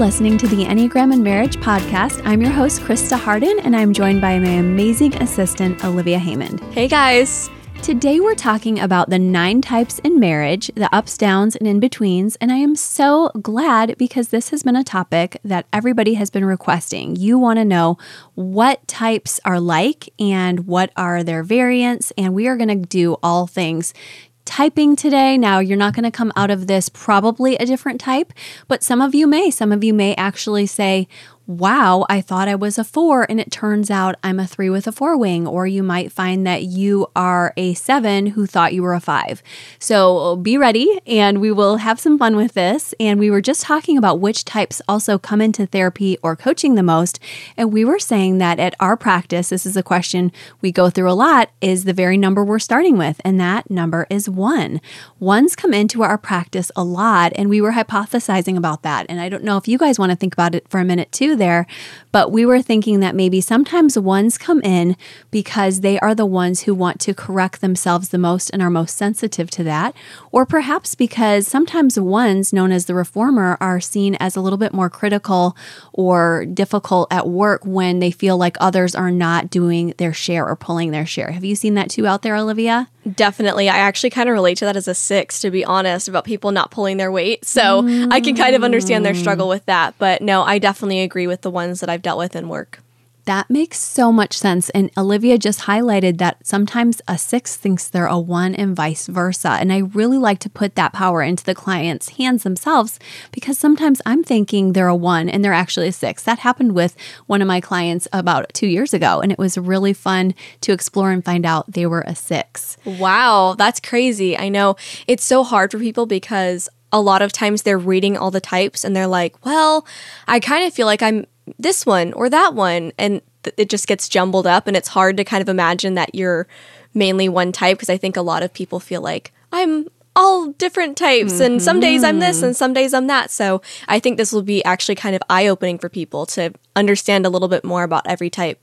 listening to the Enneagram and Marriage podcast. I'm your host, Krista Harden, and I'm joined by my amazing assistant, Olivia Haymond. Hey guys. Today, we're talking about the nine types in marriage, the ups, downs, and in betweens. And I am so glad because this has been a topic that everybody has been requesting. You want to know what types are like and what are their variants. And we are going to do all things typing today. Now, you're not going to come out of this probably a different type, but some of you may. Some of you may actually say, wow, I thought I was a four, and it turns out I'm a three with a four wing. Or you might find that you are a seven who thought you were a five. So be ready, and we will have some fun with this. And we were just talking about which types also come into therapy or coaching the most. And we were saying that at our practice, this is a question we go through a lot, is the very number we're starting with. And that number is one. Ones come into our practice a lot, and we were hypothesizing about that. And I don't know if you guys want to think about it for a minute too there. But we were thinking that maybe sometimes ones come in because they are the ones who want to correct themselves the most and are most sensitive to that. Or perhaps because sometimes ones, known as the reformer, are seen as a little bit more critical or difficult at work when they feel like others are not doing their share or pulling their share. Have you seen that too out there, Olivia? Definitely. I actually kind of relate to that as a six, to be honest, about people not pulling their weight. So mm. I can kind of understand their struggle with that. But no, I definitely agree with the ones that I've dealt with in work. That makes so much sense. And Olivia just highlighted that sometimes a six thinks they're a one and vice versa. And I really like to put that power into the client's hands themselves because sometimes I'm thinking they're a one and they're actually a six. That happened with one of my clients about two years ago. And it was really fun to explore and find out they were a six. Wow, that's crazy. I know it's so hard for people because a lot of times they're reading all the types and they're like, well, I kind of feel like I'm this one or that one. And th- it just gets jumbled up. And it's hard to kind of imagine that you're mainly one type because I think a lot of people feel like I'm all different types mm-hmm. and some days I'm this and some days I'm that. So I think this will be actually kind of eye opening for people to understand a little bit more about every type.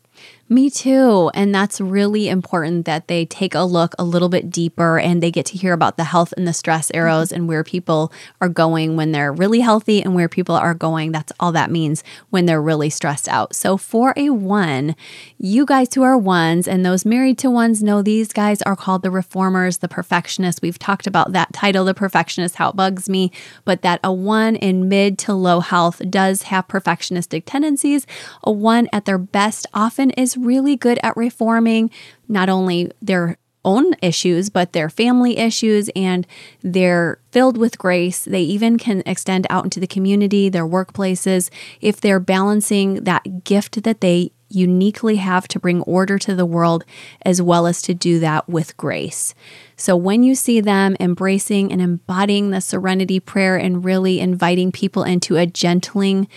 Me too. And that's really important that they take a look a little bit deeper and they get to hear about the health and the stress mm-hmm. arrows and where people are going when they're really healthy and where people are going. That's all that means when they're really stressed out. So, for a one, you guys who are ones and those married to ones know these guys are called the reformers, the perfectionists. We've talked about that title, the perfectionist, how it bugs me, but that a one in mid to low health does have perfectionistic tendencies. A one at their best often is really good at reforming not only their own issues, but their family issues, and they're filled with grace. They even can extend out into the community, their workplaces, if they're balancing that gift that they uniquely have to bring order to the world, as well as to do that with grace. So, when you see them embracing and embodying the serenity prayer and really inviting people into a gentling,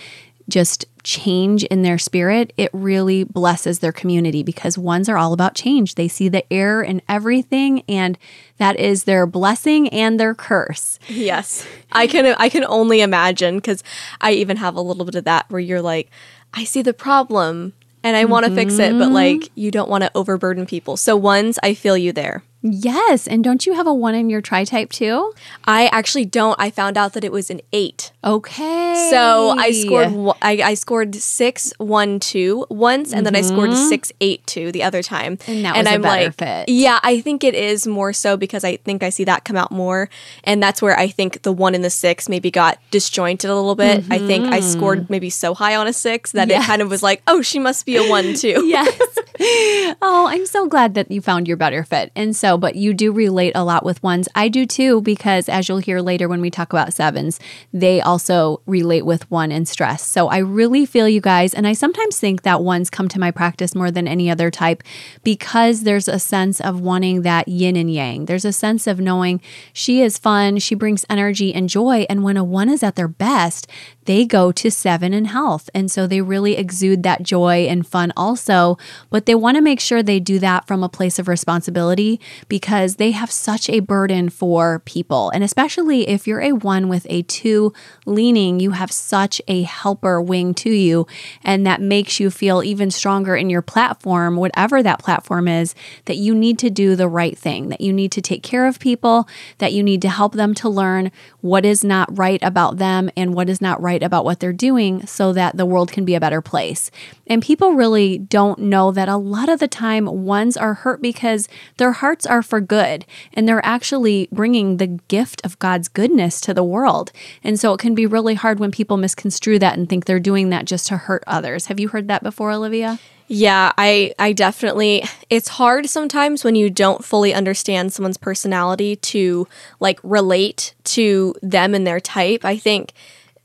just change in their spirit, it really blesses their community because ones are all about change. They see the error in everything and that is their blessing and their curse. Yes. I can I can only imagine cuz I even have a little bit of that where you're like I see the problem and I want to fix it but mm-hmm. like you don't want to overburden people. So ones I feel you there. Yes. And don't you have a one in your tri type too? I actually don't. I found out that it was an eight. Okay. So I scored I, I scored six one two once, and mm-hmm. then I scored mm-hmm. six eight two the other time. And that and I'm like, fit. Yeah, I think it is more so because I think I see that come out more, and that's where I think the one and the six maybe got disjointed a little bit. Mm-hmm. I think I scored mm-hmm. maybe so high on a six that yes. it kind of was like, oh, she must be a one too. yes. oh, I'm so glad that you found your better fit, and so but you do relate a lot with ones. I do too, because as you'll hear later when we talk about sevens, they also relate with one and stress. So I really feel you guys. And I sometimes think that ones come to my practice more than any other type because there's a sense of wanting that yin and yang. There's a sense of knowing she is fun, she brings energy and joy. And when a one is at their best, they go to seven in health. And so they really exude that joy and fun also. But they want to make sure they do that from a place of responsibility because they have such a burden for people. And especially if you're a one with a two leaning, you have such a helper wing to you. And that makes you feel even stronger in your platform, whatever that platform is, that you need to do the right thing, that you need to take care of people, that you need to help them to learn what is not right about them and what is not right about what they're doing so that the world can be a better place. And people really don't know that a lot of the time ones are hurt because their hearts are for good and they're actually bringing the gift of God's goodness to the world. And so it can be really hard when people misconstrue that and think they're doing that just to hurt others. Have you heard that before, Olivia? Yeah, I I definitely it's hard sometimes when you don't fully understand someone's personality to like relate to them and their type. I think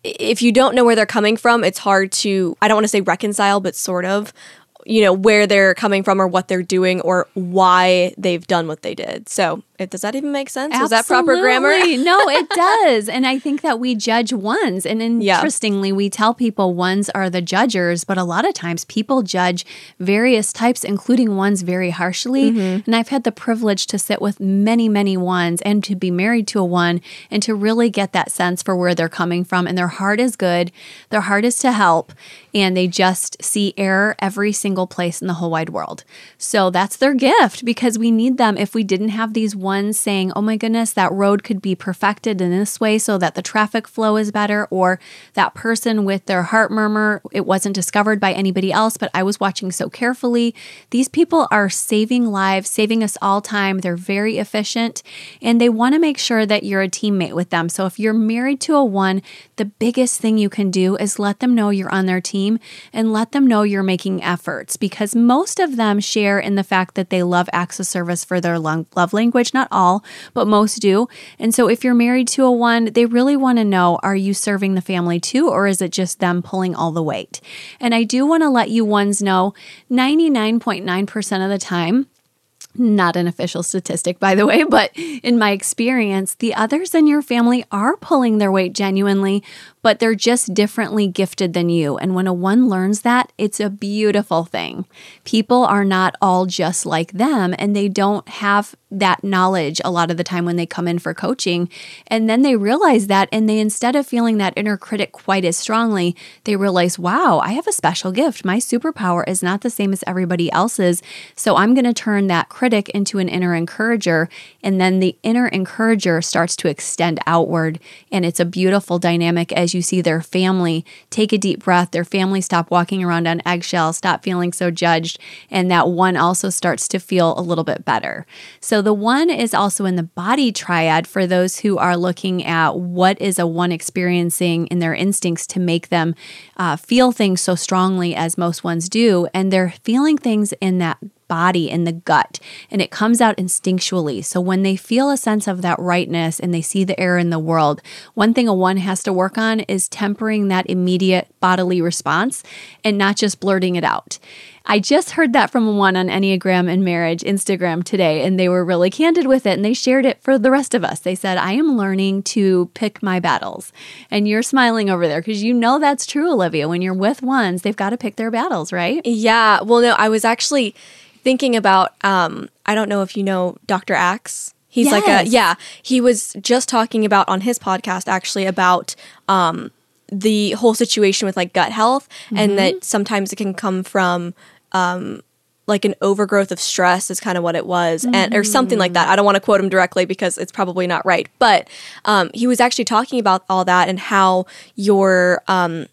if you don't know where they're coming from, it's hard to I don't want to say reconcile, but sort of you know where they're coming from or what they're doing or why they've done what they did. So it, does that even make sense? Absolutely. Is that proper grammar? no, it does. And I think that we judge ones. And interestingly, yeah. we tell people ones are the judgers, but a lot of times people judge various types, including ones very harshly. Mm-hmm. And I've had the privilege to sit with many, many ones and to be married to a one and to really get that sense for where they're coming from. And their heart is good, their heart is to help, and they just see error every single place in the whole wide world. So that's their gift because we need them. If we didn't have these one saying, oh my goodness, that road could be perfected in this way so that the traffic flow is better, or that person with their heart murmur, it wasn't discovered by anybody else, but I was watching so carefully. These people are saving lives, saving us all time. They're very efficient, and they want to make sure that you're a teammate with them. So if you're married to a one, the biggest thing you can do is let them know you're on their team and let them know you're making efforts because most of them share in the fact that they love acts of service for their love language not all, but most do. And so if you're married to a one, they really want to know are you serving the family too, or is it just them pulling all the weight? And I do want to let you ones know 99.9% of the time, not an official statistic, by the way, but in my experience, the others in your family are pulling their weight genuinely, but they're just differently gifted than you. And when a one learns that, it's a beautiful thing. People are not all just like them, and they don't have that knowledge a lot of the time when they come in for coaching. And then they realize that, and they instead of feeling that inner critic quite as strongly, they realize, wow, I have a special gift. My superpower is not the same as everybody else's. So I'm going to turn that critic into an inner encourager. And then the inner encourager starts to extend outward. And it's a beautiful dynamic as you see their family take a deep breath, their family stop walking around on eggshells, stop feeling so judged, and that one also starts to feel a little bit better. So the one is also in the body triad for those who are looking at what is a one experiencing in their instincts to make them uh, feel things so strongly as most ones do. And they're feeling things in that body in the gut and it comes out instinctually. So when they feel a sense of that rightness and they see the error in the world, one thing a one has to work on is tempering that immediate bodily response and not just blurting it out. I just heard that from one on Enneagram and Marriage Instagram today, and they were really candid with it and they shared it for the rest of us. They said, I am learning to pick my battles. And you're smiling over there because you know that's true, Olivia. When you're with ones, they've got to pick their battles, right? Yeah. Well, no, I was actually thinking about um, I don't know if you know Dr. Axe. He's yes. like a yeah, he was just talking about on his podcast actually about um, the whole situation with like gut health mm-hmm. and that sometimes it can come from um, like an overgrowth of stress is kind of what it was mm-hmm. and or something like that i don't want to quote him directly because it's probably not right but um, he was actually talking about all that and how your um,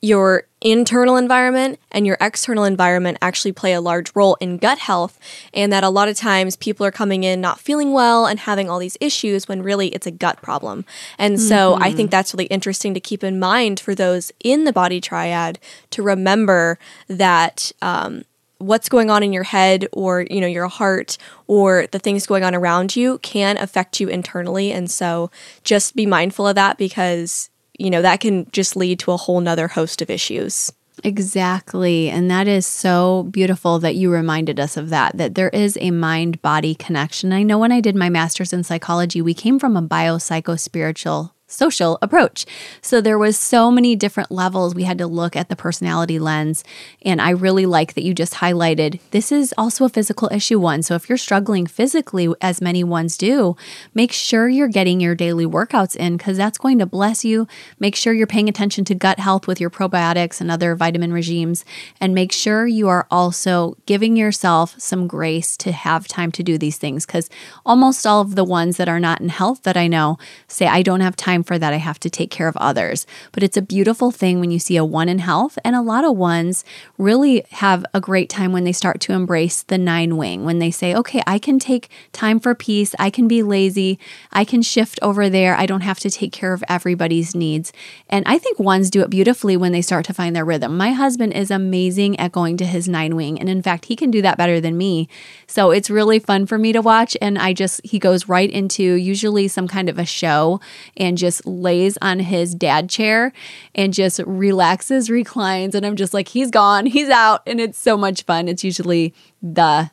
your internal environment and your external environment actually play a large role in gut health, and that a lot of times people are coming in not feeling well and having all these issues when really it's a gut problem. And so mm-hmm. I think that's really interesting to keep in mind for those in the body triad to remember that. Um, what's going on in your head or you know your heart or the things going on around you can affect you internally and so just be mindful of that because you know, that can just lead to a whole nother host of issues. Exactly. And that is so beautiful that you reminded us of that, that there is a mind body connection. I know when I did my master's in psychology, we came from a biopsychospiritual social approach. So there was so many different levels we had to look at the personality lens and I really like that you just highlighted this is also a physical issue one. So if you're struggling physically as many ones do, make sure you're getting your daily workouts in cuz that's going to bless you. Make sure you're paying attention to gut health with your probiotics and other vitamin regimes and make sure you are also giving yourself some grace to have time to do these things cuz almost all of the ones that are not in health that I know say I don't have time time for that. I have to take care of others. But it's a beautiful thing when you see a one in health. And a lot of ones really have a great time when they start to embrace the nine wing, when they say, okay, I can take time for peace. I can be lazy. I can shift over there. I don't have to take care of everybody's needs. And I think ones do it beautifully when they start to find their rhythm. My husband is amazing at going to his nine wing. And in fact, he can do that better than me. So it's really fun for me to watch. And I just, he goes right into usually some kind of a show and just just lays on his dad chair and just relaxes, reclines. And I'm just like, he's gone, he's out. And it's so much fun. It's usually the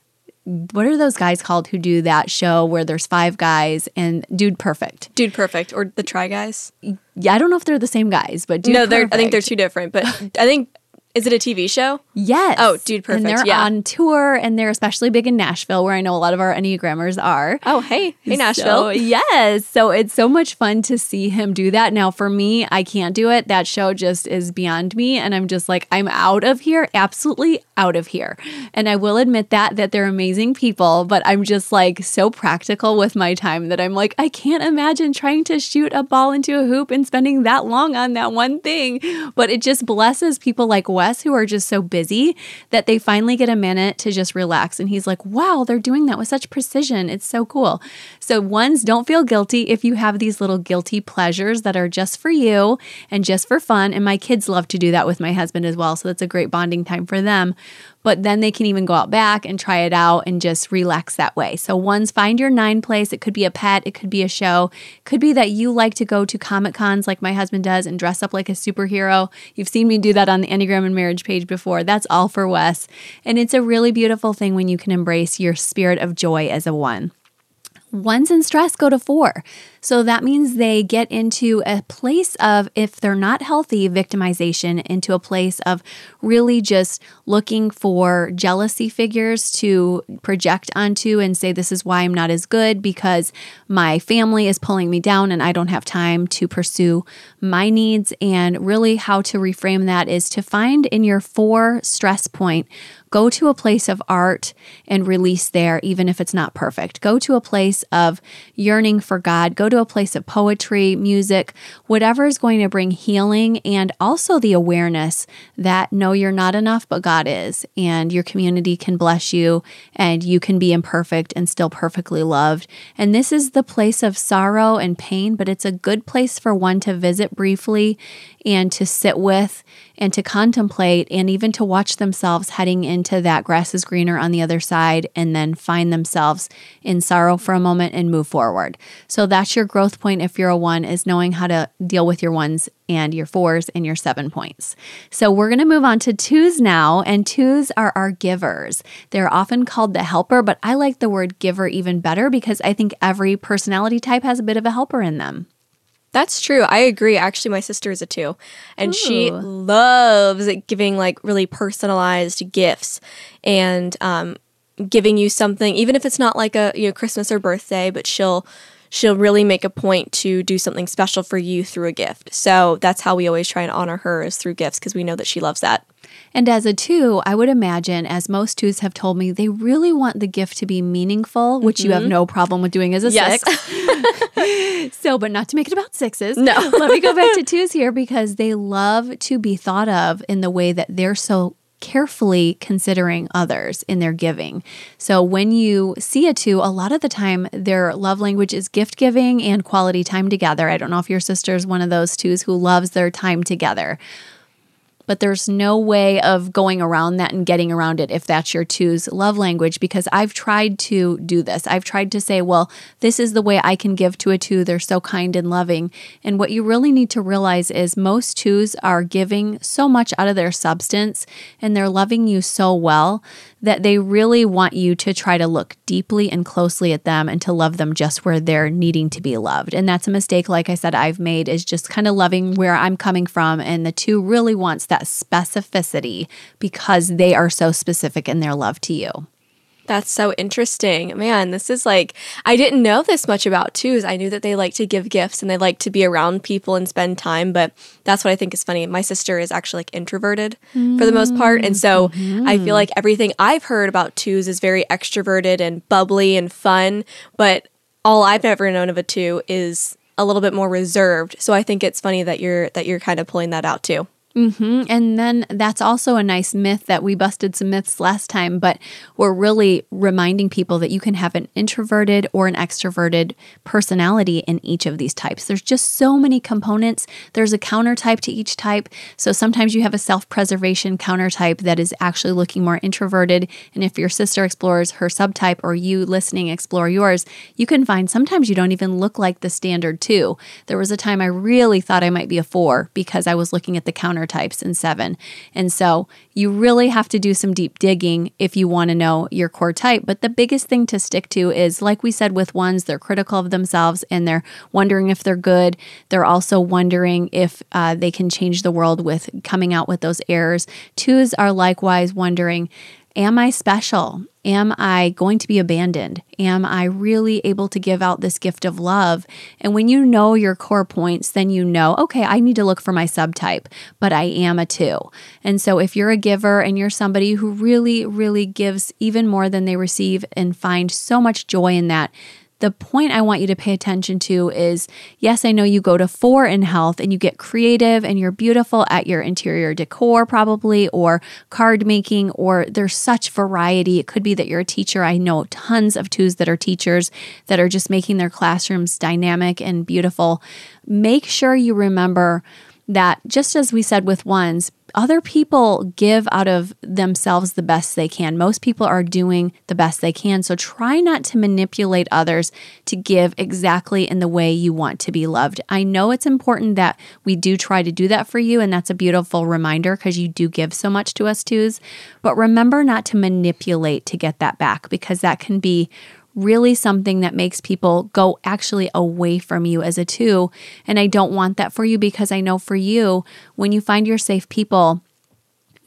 what are those guys called who do that show where there's five guys and Dude Perfect? Dude Perfect or the Try Guys? Yeah, I don't know if they're the same guys, but Dude no, they're. Perfect. I think they're two different. But I think is it a TV show? Yes. Oh, dude, perfect. And they're yeah. on tour, and they're especially big in Nashville, where I know a lot of our Enneagrammers are. Oh, hey, hey, Nashville. So, yes. So it's so much fun to see him do that. Now, for me, I can't do it. That show just is beyond me, and I'm just like, I'm out of here, absolutely out of here. And I will admit that that they're amazing people, but I'm just like so practical with my time that I'm like, I can't imagine trying to shoot a ball into a hoop and spending that long on that one thing. But it just blesses people like Wes who are just so busy that they finally get a minute to just relax. And he's like, wow, they're doing that with such precision. It's so cool. So, ones, don't feel guilty if you have these little guilty pleasures that are just for you and just for fun. And my kids love to do that with my husband as well. So, that's a great bonding time for them but then they can even go out back and try it out and just relax that way. So, one's find your nine place. It could be a pet, it could be a show, it could be that you like to go to Comic Cons like my husband does and dress up like a superhero. You've seen me do that on the Enneagram and Marriage page before. That's all for Wes. And it's a really beautiful thing when you can embrace your spirit of joy as a one. Ones in stress go to four. So that means they get into a place of, if they're not healthy, victimization, into a place of really just looking for jealousy figures to project onto and say, This is why I'm not as good because my family is pulling me down and I don't have time to pursue my needs. And really, how to reframe that is to find in your four stress point go to a place of art and release there, even if it's not perfect. Go to a place of yearning for God. Go to a place of poetry, music, whatever is going to bring healing and also the awareness that no, you're not enough, but God is. And your community can bless you and you can be imperfect and still perfectly loved. And this is the place of sorrow and pain, but it's a good place for one to visit briefly and to sit with and to contemplate and even to watch themselves heading into that grass is greener on the other side and then find themselves in sorrow for a moment and move forward. So that's your growth point if you're a one is knowing how to deal with your ones and your fours and your seven points. So we're going to move on to twos now and twos are our givers. They're often called the helper, but I like the word giver even better because I think every personality type has a bit of a helper in them. That's true. I agree. Actually, my sister is a two, and Ooh. she loves giving like really personalized gifts and um, giving you something, even if it's not like a you know Christmas or birthday, but she'll she'll really make a point to do something special for you through a gift. So that's how we always try and honor her is through gifts because we know that she loves that. And as a two, I would imagine, as most twos have told me, they really want the gift to be meaningful, which mm-hmm. you have no problem with doing as a yes. six. so, but not to make it about sixes. No. Let me go back to twos here because they love to be thought of in the way that they're so carefully considering others in their giving. So when you see a two, a lot of the time their love language is gift giving and quality time together. I don't know if your sister is one of those twos who loves their time together but there's no way of going around that and getting around it if that's your two's love language because I've tried to do this. I've tried to say, well, this is the way I can give to a two. They're so kind and loving. And what you really need to realize is most twos are giving so much out of their substance and they're loving you so well that they really want you to try to look deeply and closely at them and to love them just where they're needing to be loved. And that's a mistake, like I said, I've made is just kind of loving where I'm coming from. And the two really wants that specificity because they are so specific in their love to you. That's so interesting. Man, this is like, I didn't know this much about twos. I knew that they like to give gifts and they like to be around people and spend time, but that's what I think is funny. My sister is actually like introverted mm. for the most part. And so mm-hmm. I feel like everything I've heard about twos is very extroverted and bubbly and fun, but all I've ever known of a two is a little bit more reserved. So I think it's funny that you're that you're kind of pulling that out too. Mm-hmm. And then that's also a nice myth that we busted some myths last time, but we're really reminding people that you can have an introverted or an extroverted personality in each of these types. There's just so many components. There's a counter type to each type. So sometimes you have a self preservation counter type that is actually looking more introverted. And if your sister explores her subtype or you listening explore yours, you can find sometimes you don't even look like the standard two. There was a time I really thought I might be a four because I was looking at the counter types in seven. And so you really have to do some deep digging if you want to know your core type. But the biggest thing to stick to is, like we said with ones, they're critical of themselves and they're wondering if they're good. They're also wondering if uh, they can change the world with coming out with those errors. Twos are likewise wondering, Am I special? Am I going to be abandoned? Am I really able to give out this gift of love? And when you know your core points, then you know, okay, I need to look for my subtype, but I am a two. And so if you're a giver and you're somebody who really, really gives even more than they receive and find so much joy in that, the point I want you to pay attention to is yes, I know you go to four in health and you get creative and you're beautiful at your interior decor, probably, or card making, or there's such variety. It could be that you're a teacher. I know tons of twos that are teachers that are just making their classrooms dynamic and beautiful. Make sure you remember that just as we said with ones, other people give out of themselves the best they can. Most people are doing the best they can. So try not to manipulate others to give exactly in the way you want to be loved. I know it's important that we do try to do that for you, and that's a beautiful reminder because you do give so much to us twos. But remember not to manipulate to get that back because that can be really something that makes people go actually away from you as a two. And I don't want that for you because I know for you, when you find your safe people,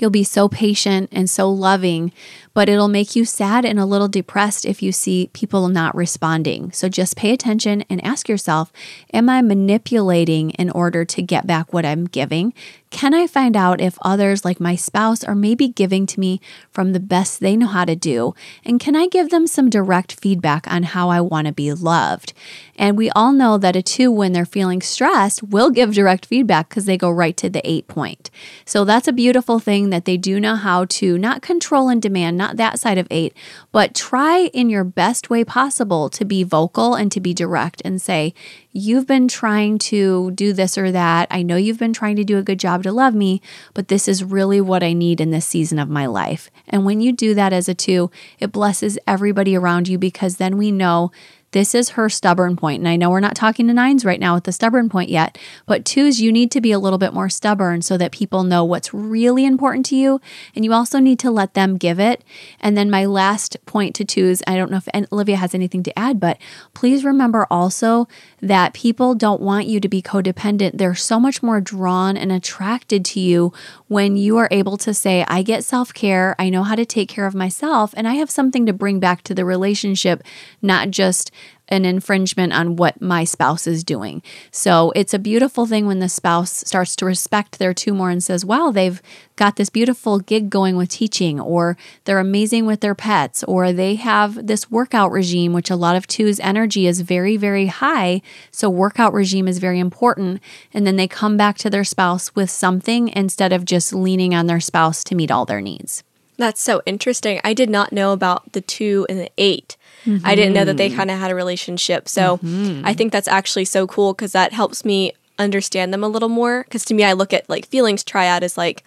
You'll be so patient and so loving, but it'll make you sad and a little depressed if you see people not responding. So just pay attention and ask yourself Am I manipulating in order to get back what I'm giving? Can I find out if others, like my spouse, are maybe giving to me from the best they know how to do? And can I give them some direct feedback on how I want to be loved? And we all know that a two, when they're feeling stressed, will give direct feedback because they go right to the eight point. So that's a beautiful thing that they do know how to not control and demand, not that side of eight, but try in your best way possible to be vocal and to be direct and say, You've been trying to do this or that. I know you've been trying to do a good job to love me, but this is really what I need in this season of my life. And when you do that as a two, it blesses everybody around you because then we know this is her stubborn point. And I know we're not talking to nines right now with the stubborn point yet, but twos, you need to be a little bit more stubborn so that people know what's really important to you. And you also need to let them give it. And then my last point to twos, I don't know if Olivia has anything to add, but please remember also that people don't want you to be codependent. They're so much more drawn and attracted to you when you are able to say, I get self care, I know how to take care of myself, and I have something to bring back to the relationship, not just an infringement on what my spouse is doing. So it's a beautiful thing when the spouse starts to respect their two more and says, wow, they've got this beautiful gig going with teaching, or they're amazing with their pets, or they have this workout regime, which a lot of twos' energy is very, very high. So workout regime is very important. And then they come back to their spouse with something instead of just leaning on their spouse to meet all their needs. That's so interesting. I did not know about the two and the eight. Mm-hmm. I didn't know that they mm-hmm. kind of had a relationship. So mm-hmm. I think that's actually so cool because that helps me understand them a little more. Because to me, I look at like feelings triad as like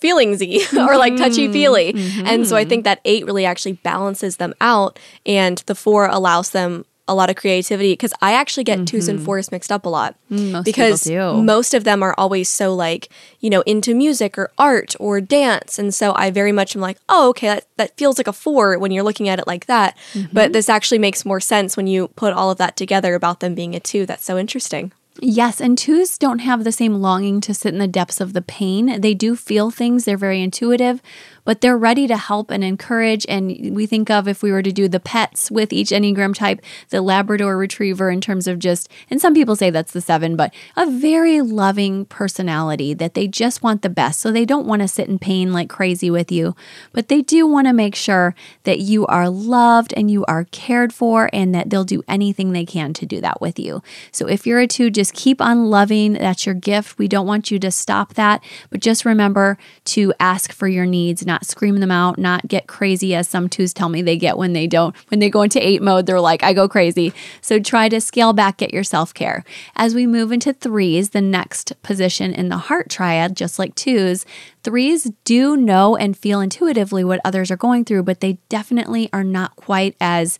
feelingsy or like touchy feely. Mm-hmm. And so I think that eight really actually balances them out, and the four allows them a lot of creativity because I actually get twos and fours mixed up a lot Mm-hmm. most because most of them are always so like you know into music or art or dance, and so I very much am like, oh, okay, that that feels like a four when you're looking at it like that, Mm-hmm. but this actually makes more sense when you put all of that together about them being a two. That's so interesting. Yes, and twos don't have the same longing to sit in the depths of the pain. They do feel things, they're very intuitive, but they're ready to help and encourage. And we think of if we were to do the pets with each Enneagram type, the Labrador Retriever, in terms of just, and some people say that's the seven, but a very loving personality that they just want the best. So they don't want to sit in pain like crazy with you, but they do want to make sure that you are loved and you are cared for and that they'll do anything they can to do that with you. So if you're a two, just keep on loving. That's your gift. We don't want you to stop that, but just remember to ask for your needs, not scream them out, not get crazy as some twos tell me they get when they don't. When they go into eight mode, they're like, I go crazy. So try to scale back, get your self care. As we move into threes, the next position in the heart triad, just like twos, threes do know and feel intuitively what others are going through, but they definitely are not quite as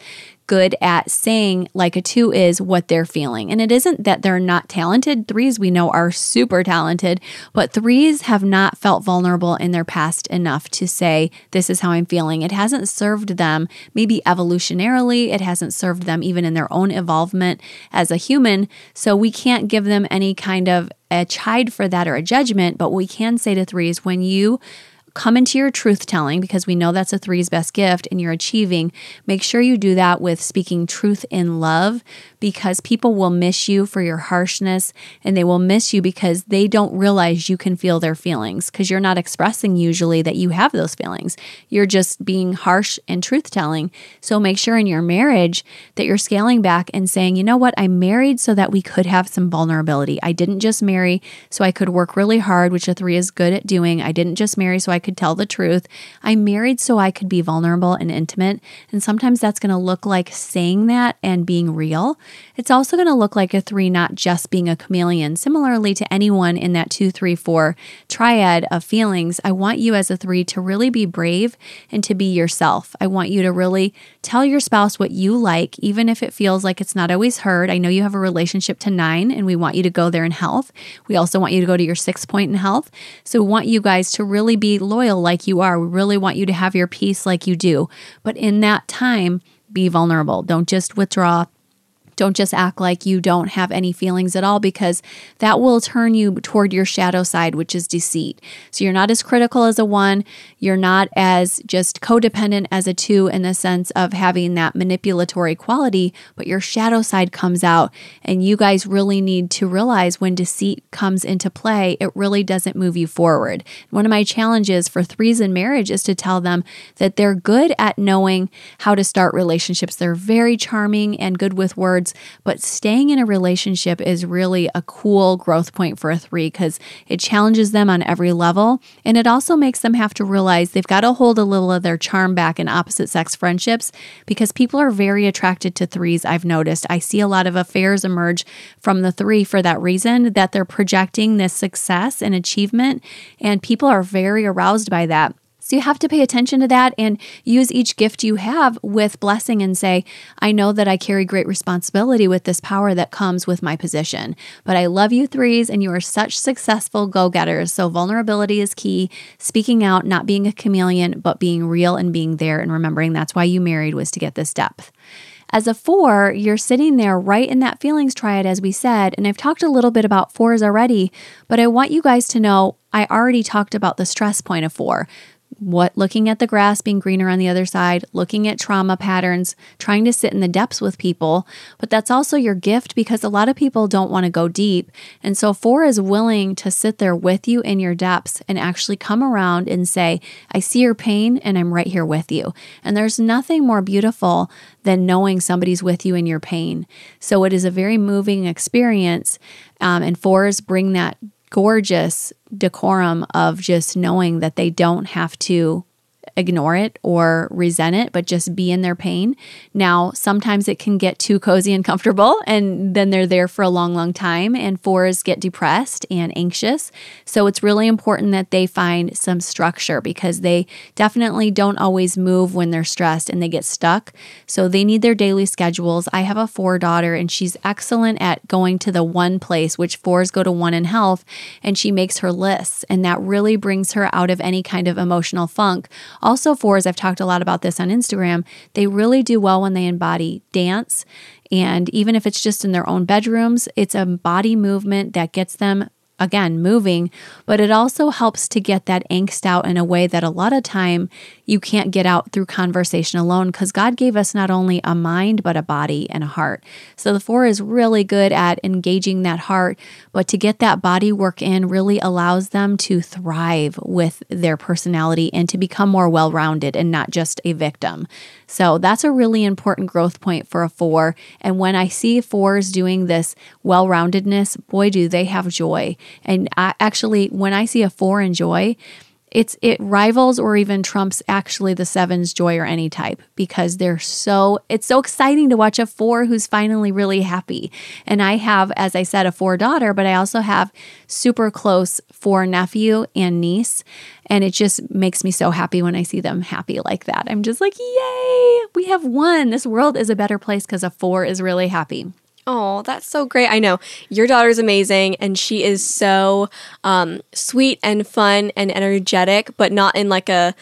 good at saying, like a two is, what they're feeling. And it isn't that they're not talented. Threes we know are super talented, but threes have not felt vulnerable in their past enough to say, This is how I'm feeling. It hasn't served them, maybe evolutionarily, it hasn't served them even in their own involvement as a human. So we can't give them any kind of a chide for that or a judgment, but we can say to threes, when you come into your truth telling because we know that's a three's best gift and you're achieving, make sure you do that with speaking truth in love because people will miss you for your harshness and they will miss you because they don't realize you can feel their feelings because you're not expressing usually that you have those feelings. You're just being harsh and truth telling. So make sure in your marriage that you're scaling back and saying, you know what, I married so that we could have some vulnerability. I didn't just marry so I could work really hard, which a three is good at doing. I didn't just marry so I could tell the truth. I married so I could be vulnerable and intimate. And sometimes that's going to look like saying that and being real. It's also going to look like a three not just being a chameleon. Similarly to anyone in that two, three, four triad of feelings, I want you as a three to really be brave and to be yourself. I want you to really tell your spouse what you like, even if it feels like it's not always heard. I know you have a relationship to nine, and we want you to go there in health. We also want you to go to your six point in health. So we want you guys to really be loyal like you are. We really want you to have your peace like you do. But in that time, be vulnerable. Don't just withdraw. Don't just act like you don't have any feelings at all because that will turn you toward your shadow side, which is deceit. So you're not as critical as a one. You're not as just codependent as a two in the sense of having that manipulatory quality, but your shadow side comes out. And you guys really need to realize when deceit comes into play, it really doesn't move you forward. One of my challenges for threes in marriage is to tell them that they're good at knowing how to start relationships. They're very charming and good with words, but staying in a relationship is really a cool growth point for a three because it challenges them on every level. And it also makes them have to realize they've got to hold a little of their charm back in opposite sex friendships because people are very attracted to threes. I've noticed. I see a lot of affairs emerge from the three for that reason that they're projecting this success and achievement, and people are very aroused by that. So you have to pay attention to that and use each gift you have with blessing and say, I know that I carry great responsibility with this power that comes with my position. But I love you threes and you are such successful go getters. So vulnerability is key. Speaking out, not being a chameleon, but being real and being there and remembering that's why you married was to get this depth. As a four, you're sitting there right in that feelings triad, as we said. And I've talked a little bit about fours already, but I want you guys to know I already talked about the stress point of four what looking at the grass being greener on the other side, looking at trauma patterns, trying to sit in the depths with people. But that's also your gift because a lot of people don't want to go deep. And so, four is willing to sit there with you in your depths and actually come around and say, I see your pain and I'm right here with you. And there's nothing more beautiful than knowing somebody's with you in your pain. So, it is a very moving experience. Um, and fours bring that gorgeous decorum of just knowing that they don't have to ignore it or resent it, but just be in their pain. Now, sometimes it can get too cozy and comfortable, and then they're there for a long, long time. And fours get depressed and anxious. So it's really important that they find some structure because they definitely don't always move when they're stressed and they get stuck. So they need their daily schedules. I have a four daughter, and she's excellent at going to the one place, which fours go to one in health, and she makes her lists. And that really brings her out of any kind of emotional funk. Also, fours, I've talked a lot about this on Instagram, they really do well when they embody dance. And even if it's just in their own bedrooms, it's a body movement that gets them again moving but it also helps to get that angst out in a way that a lot of time you can't get out through conversation alone because god gave us not only a mind but a body and a heart. So the four is really good at engaging that heart but to get that body work in really allows them to thrive with their personality and to become more well-rounded and not just a victim. So that's a really important growth point for a four. And when i see fours doing this well-roundedness boy do they have joy. And I, actually, when I see a four in joy, it's it rivals or even trumps actually the sevens joy or any type because they're so it's so exciting to watch a four who's finally really happy. And i have as i said a four daughter but i also have super close four nephew and niece. And it just makes me so happy when i see them happy like that. I'm just like yay we have won. This world is a better place because a four is really happy Oh, that's so great. I know your daughter's amazing and she is so um, sweet and fun and energetic, but not in like a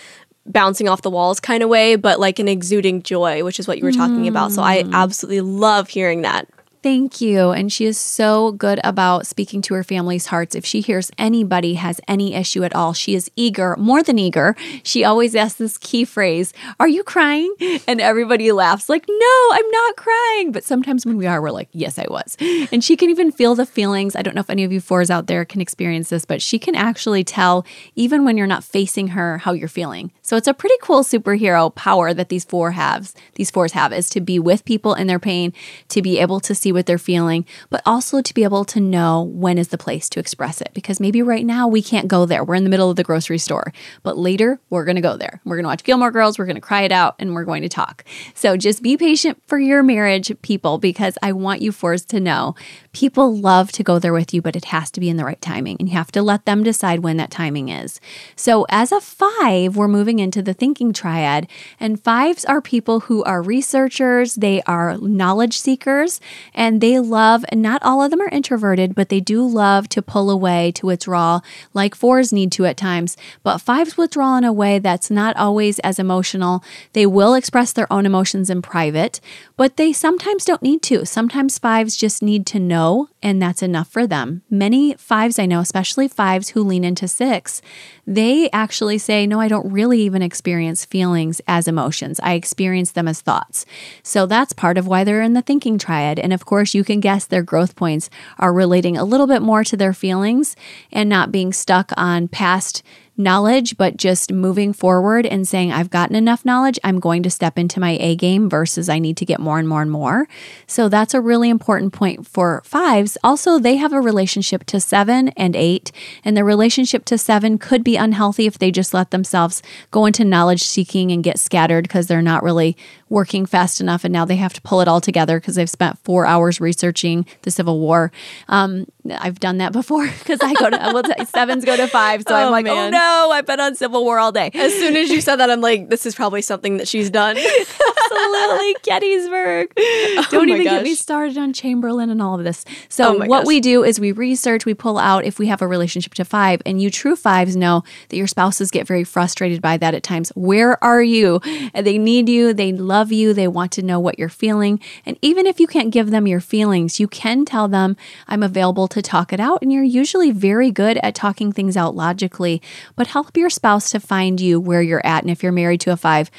bouncing off the walls kind of way, but like an exuding joy, which is what you were talking mm. about. So I mm. absolutely love hearing that. Thank you. And she is so good about speaking to her family's hearts. If she hears anybody has any issue at all, she is eager, more than eager. She always asks this key phrase, Are you crying? And everybody laughs, like, No, I'm not crying. But sometimes when we are, we're like, Yes, I was. And she can even feel the feelings. I don't know if any of you fours out there can experience this, but she can actually tell, even when you're not facing her, how you're feeling. So it's a pretty cool superhero power that these four have, these fours have, is to be with people in their pain, to be able to see what they're feeling, but also to be able to know when is the place to express it. Because maybe right now we can't go there. We're in the middle of the grocery store, but later we're going to go there. We're going to watch Gilmore Girls, we're going to cry it out, and we're going to talk. So just be patient for your marriage, people, because I want you fours to know people love to go there with you, but it has to be in the right timing, and you have to let them decide when that timing is. So as a five, we're moving into the thinking triad, and fives are people who are researchers, they are knowledge seekers, and and they love, and not all of them are introverted, but they do love to pull away, to withdraw, like fours need to at times. But fives withdraw in a way that's not always as emotional. They will express their own emotions in private, but they sometimes don't need to. Sometimes fives just need to know, and that's enough for them. Many fives I know, especially fives who lean into six, they actually say, No, I don't really even experience feelings as emotions. I experience them as thoughts. So that's part of why they're in the thinking triad. And of course, you can guess their growth points are relating a little bit more to their feelings and not being stuck on past knowledge, but just moving forward and saying, I've gotten enough knowledge, I'm going to step into my A game versus I need to get more and more and more. So that's a really important point for fives. Also, they have a relationship to seven and eight, and the relationship to seven could be unhealthy if they just let themselves go into knowledge seeking and get scattered because they're not really working fast enough and now they have to pull it all together because they've spent four hours researching the Civil War. Um, I've done that before because I go to well, sevens go to five, so oh, I'm like, oh, man. oh no, I've been on Civil War all day. As soon as you said that, I'm like, this is probably something that she's done. Absolutely, Gettysburg. Oh Don't even gosh. get me started on Chamberlain and all of this. So oh what gosh. we do is we research, we pull out if we have a relationship to five, and you true fives know that your spouses get very frustrated by that at times. Where are you? They need you. They love you. They want to know what you're feeling. And even if you can't give them your feelings, you can tell them, I'm available to talk it out. And you're usually very good at talking things out logically, but help your spouse to find you where you're at. And if you're married to a five,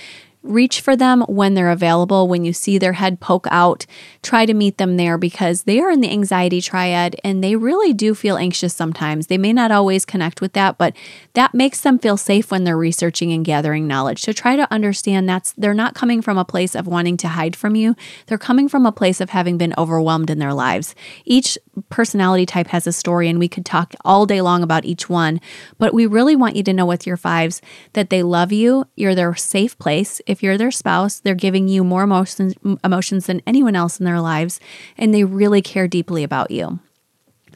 reach for them when they're available. When you see their head poke out, try to meet them there because they are in the anxiety triad and they really do feel anxious sometimes. They may not always connect with that, but that makes them feel safe when they're researching and gathering knowledge. So try to understand that's they're not coming from a place of wanting to hide from you. They're coming from a place of having been overwhelmed in their lives. Each personality type has a story, and we could talk all day long about each one. But we really want you to know with your fives that they love you. You're their safe place. If you're their spouse, they're giving you more emotions, emotions than anyone else in their lives, and they really care deeply about you.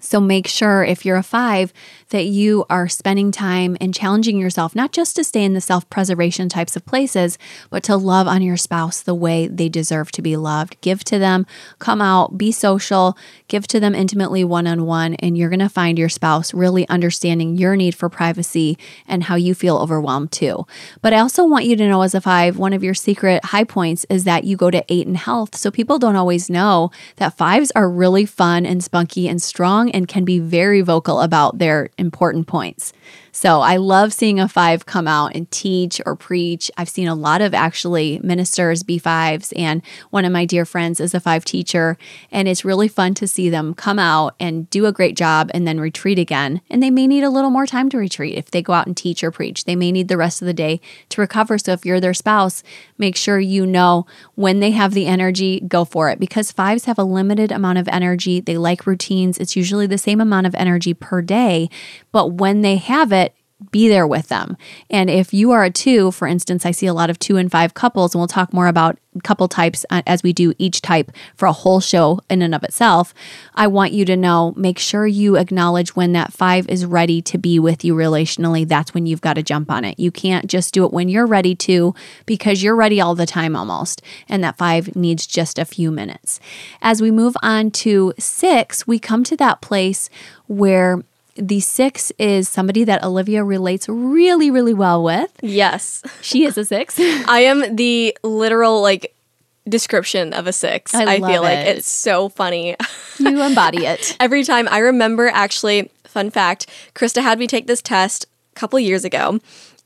So make sure if you're a five that you are spending time and challenging yourself, not just to stay in the self preservation types of places, but to love on your spouse the way they deserve to be loved. Give to them, come out, be social, give to them intimately one on one, and you're going to find your spouse really understanding your need for privacy and how you feel overwhelmed too. But I also want you to know as a five, one of your secret high points is that you go to eight in health. So people don't always know that fives are really fun and spunky and strong and can be very vocal about their important points. So I love seeing a five come out and teach or preach. I've seen a lot of actually ministers be fives, and one of my dear friends is a five teacher. And it's really fun to see them come out and do a great job and then retreat again. And they may need a little more time to retreat if they go out and teach or preach. They may need the rest of the day to recover. So if you're their spouse, make sure you know when they have the energy, go for it because fives have a limited amount of energy. They like routines. It's usually the same amount of energy per day. But when they have it, be there with them. And if you are a two, for instance, I see a lot of two and five couples, and we'll talk more about couple types uh, as we do each type for a whole show in and of itself. I want you to know make sure you acknowledge when that five is ready to be with you relationally. That's when you've got to jump on it. You can't just do it when you're ready to because you're ready all the time almost. And that five needs just a few minutes. As we move on to six, we come to that place where the six is somebody that Olivia relates really, really well with. Yes. She is a six. I am the literal like description of a six. I I, feel like it's so funny. you embody it. Every time I remember actually, fun fact, Krista had me take this test a couple years ago.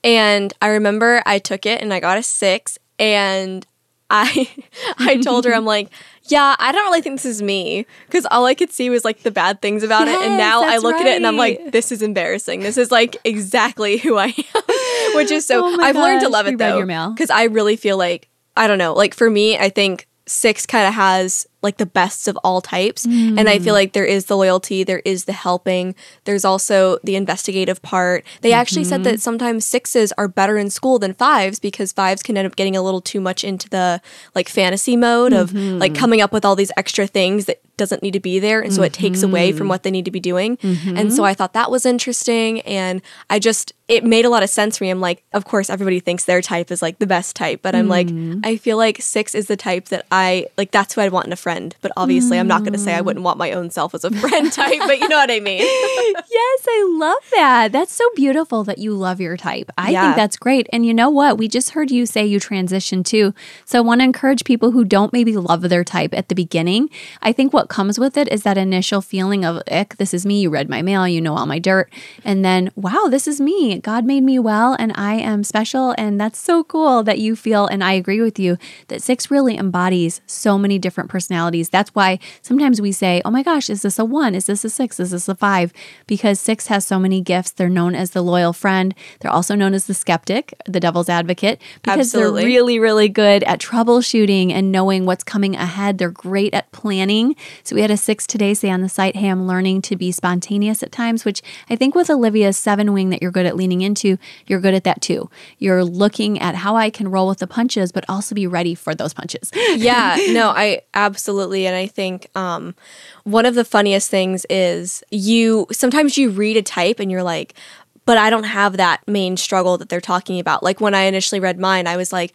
And I remember I took it and I got a six and I I told her I'm like, yeah, I don't really think this is me because all I could see was like the bad things about it, and now I look at it and I'm like, this is embarrassing. This is like exactly who I am, which is so. Oh I've learned to love it read though because I really feel like I don't know. Like for me, I think six kind of has like the best of all types, and I Mm. feel like there is the loyalty, there is the helping, there's also the investigative part. They actually said Mm-hmm. that sometimes sixes are better in school than fives because fives can end up getting a little too much into the like fantasy mode of Mm-hmm. like coming up with all these extra things that doesn't need to be there and so it takes away Mm-hmm. from what they need to be doing. And so I thought that was interesting and I just it made a lot of sense for me. I'm like, of course everybody thinks their type is like the best type, but I'm like Mm-hmm. I feel like 6 is the type that I like that's who I'd want in a friend. But obviously I'm not going to say I Mm. wouldn't want my own self as a friend type, but you know what I mean. yes, I love that. That's so beautiful that you love your type. I Yeah. think that's great. And you know what? We just heard you say you transitioned too. So I want to encourage people who don't maybe love their type at the beginning. I think what comes with it is that initial feeling of, ick, this is me. You read my mail, you know all my dirt. And then, wow, this is me. God made me well and I am special. And that's so cool that you feel, and I agree with you, that six really embodies so many different personalities. That's why sometimes we say, oh my gosh, is this a one? Is this a six? Is this a five? Because six has so many gifts. They're known as the loyal friend. They're also known as the skeptic, the devil's advocate, because Absolutely. they're really, really good at troubleshooting and knowing what's coming ahead. They're great at planning. So we had a six today say on the site, hey, I'm learning to be spontaneous at times, which I think with Olivia's seven wing that you're good at leaning into, you're good at that too. You're looking at how I can roll with the punches, but also be ready for those punches. yeah, no, I absolutely. And I think um, one of the funniest things is you sometimes you read a type and you're like, but I don't have that main struggle that they're talking about. Like when I initially read mine, I was like,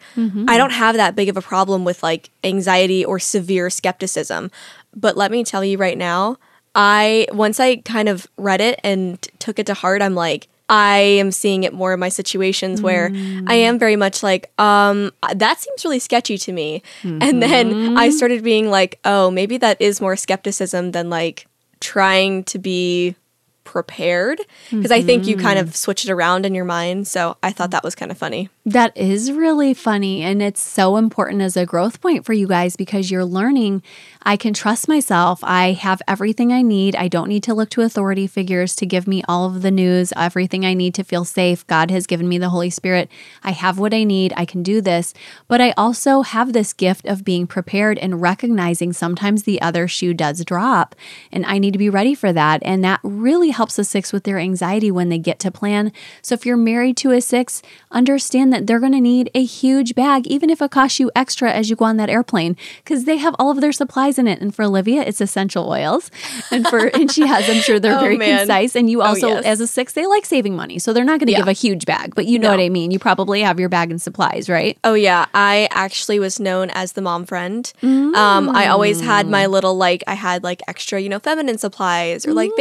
I don't have that big of a problem with like anxiety or severe skepticism. But let me tell you right now, I once I kind of read it and t- took it to heart, I'm like, I am seeing it more in my situations where I am very much like, um, that seems really sketchy to me. And then I started being like, oh, maybe that is more skepticism than like trying to be prepared because I think you kind of mm. switch it around in your mind. So I thought that was kind of funny. That is really funny. And it's so important as a growth point for you guys because you're learning I can trust myself. I have everything I need. I don't need to look to authority figures to give me all of the news, everything I need to feel safe. God has given me the Holy Spirit. I have what I need. I can do this. But I also have this gift of being prepared and recognizing sometimes the other shoe does drop. And I need to be ready for that. And that really helps a six with their anxiety when they get to plan. So if you're married to a six, understand that they're going to need a huge bag, even if it costs you extra as you go on that airplane, because they have all of their supplies in it. And for Olivia, it's essential oils. And for and she has, I'm sure they're Oh, very man. concise. And you Oh, also, yes. as a six, they like saving money. So they're not going to Yeah. give a huge bag, but you know No. what I mean. You probably have your bag and supplies, right? Oh yeah, I actually was known as the mom friend. Um, I always had my little like I had like extra, you know, feminine supplies or like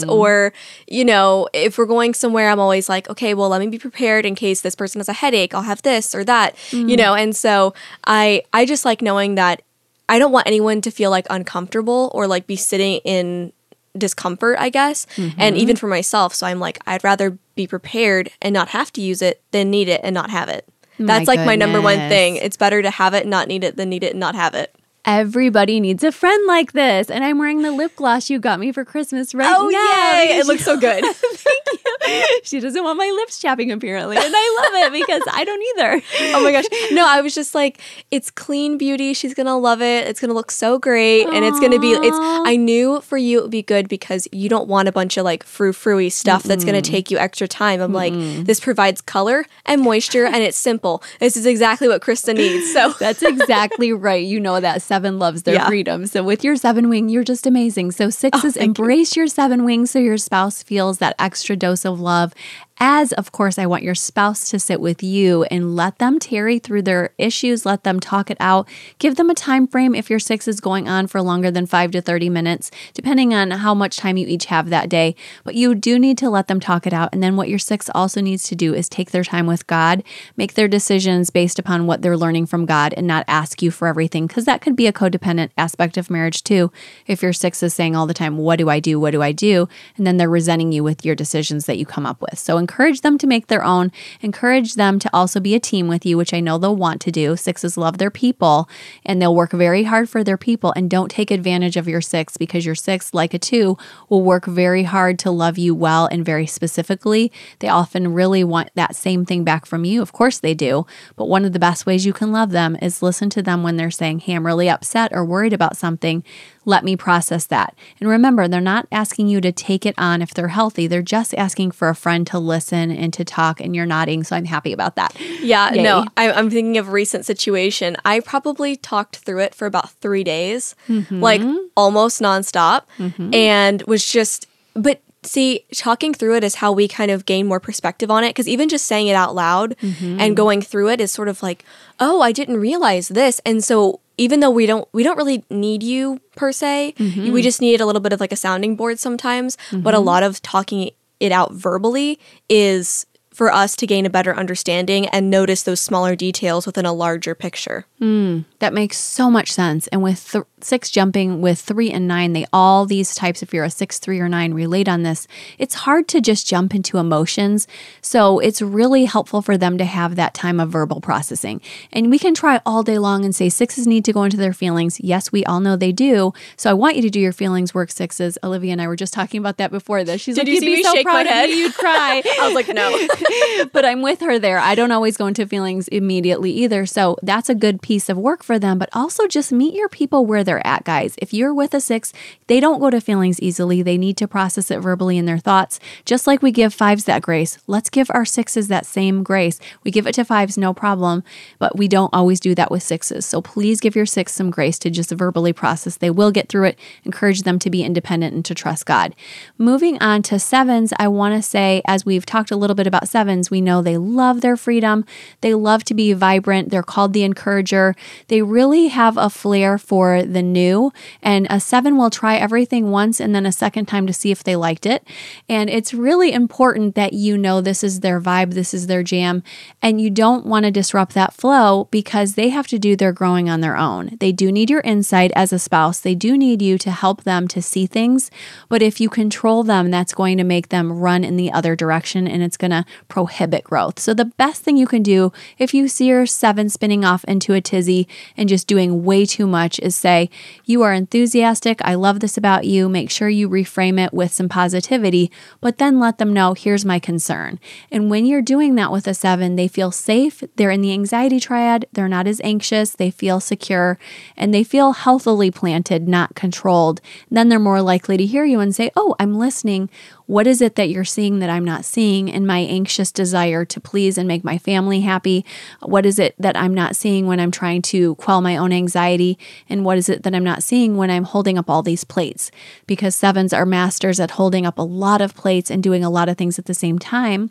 band-aids mm-hmm. or you know, if we're going somewhere I'm always like, okay, well, let me be prepared in case this person has a headache. I'll have this or that, you mm. know. And so I I just like knowing that I don't want anyone to feel like uncomfortable or like be sitting in discomfort, I guess. And even mm-hmm. for myself, so I'm like I'd rather be prepared and not have to use it than need it and not have it. That's like my number one thing. It's better to have it and not need it than need it and not have it. Everybody needs a friend like this. And I'm wearing the lip gloss you got me for Christmas right Oh, now. yay! because It looks so good. Thank you. She doesn't want my lips chapping apparently. And I love it because I don't either. oh my gosh. No, I was just like, it's clean beauty. She's gonna love it. It's gonna look so great. And it's gonna be it's I knew for you it would be good because you don't want a bunch of like frou frou stuff that's gonna take you extra time. I'm like, this provides color and moisture and it's simple. This is exactly what Krista needs. So That's exactly right. You know that seven loves their Yeah. freedom. So with your seven wing, you're just amazing. So sixes, oh, embrace your seven wing so your spouse feels that extra dose of love. As of course, I want your spouse to sit with you and let them tarry through their issues, let them talk it out. Give them a time frame if your six is going on for longer than five to 30 minutes, depending on how much time you each have that day. But you do need to let them talk it out. And then what your six also needs to do is take their time with God, make their decisions based upon what they're learning from God and not ask you for everything. Because that could be a codependent aspect of marriage too. If your six is saying all the time, What do I do? What do I do? And then they're resenting you with your decisions that you come up with. So encourage them to make their own. Encourage them to also be a team with you, which I know they'll want to do. Sixes love their people and they'll work very hard for their people. And don't take advantage of your six because your six, like a two, will work very hard to love you well and very specifically. They often really want that same thing back from you. Of course they do. But one of the best ways you can love them is listen to them when they're saying, Hey, I'm really upset or worried about something. Let me process that. And remember, they're not asking you to take it on if they're healthy. They're just asking for a friend to listen and to talk, and you're nodding. So I'm happy about that. Yeah, Yay. no, I, I'm thinking of a recent situation. I probably talked through it for about three days, like mm-hmm. almost nonstop, mm-hmm. and was just, but see, talking through it is how we kind of gain more perspective on it. Because even just saying it out loud mm-hmm. and going through it is sort of like, oh, I didn't realize this. And so even though we don't we don't really need you per se, mm-hmm. we just need a little bit of like a sounding board sometimes. But a mm-hmm. lot of talking it out verbally is for us to gain a better understanding and notice those smaller details within a larger picture. Hmm, that makes so much sense. And with th- six jumping, with three and nine, they all these types, if you're a six, three, or nine, relate on this. It's hard to just jump into emotions. So it's really helpful for them to have that time of verbal processing. And we can try all day long and say sixes need to go into their feelings. Yes, we all know they do. So I want you to do your feelings work, sixes. Olivia and I were just talking about that before this. She's Did like, you you'd see be me so shake my proud of head? me, you'd cry. I was like, no. but I'm with her there. I don't always go into feelings immediately either. So that's a good piece of work for them. But also just meet your people where they're at, guys. If you're with a six, they don't go to feelings easily. They need to process it verbally in their thoughts. Just like we give fives that grace, let's give our sixes that same grace. We give it to fives, no problem, but we don't always do that with sixes. So please give your six some grace to just verbally process. They will get through it. Encourage them to be independent and to trust God. Moving on to sevens, I want to say, as we've talked a little bit about sevens, sevens, we know they love their freedom. They love to be vibrant. They're called the encourager. They really have a flair for the new. And a seven will try everything once and then a second time to see if they liked it. And it's really important that you know this is their vibe, this is their jam, and you don't want to disrupt that flow because they have to do their growing on their own. They do need your insight as a spouse, they do need you to help them to see things. But if you control them, that's going to make them run in the other direction and it's going to prohibit growth. So, the best thing you can do if you see your seven spinning off into a tizzy and just doing way too much is say, You are enthusiastic. I love this about you. Make sure you reframe it with some positivity, but then let them know, Here's my concern. And when you're doing that with a seven, they feel safe. They're in the anxiety triad. They're not as anxious. They feel secure and they feel healthily planted, not controlled. Then they're more likely to hear you and say, Oh, I'm listening. What is it that you're seeing that I'm not seeing in my anxious desire to please and make my family happy? What is it that I'm not seeing when I'm trying to quell my own anxiety? And what is it that I'm not seeing when I'm holding up all these plates? Because sevens are masters at holding up a lot of plates and doing a lot of things at the same time.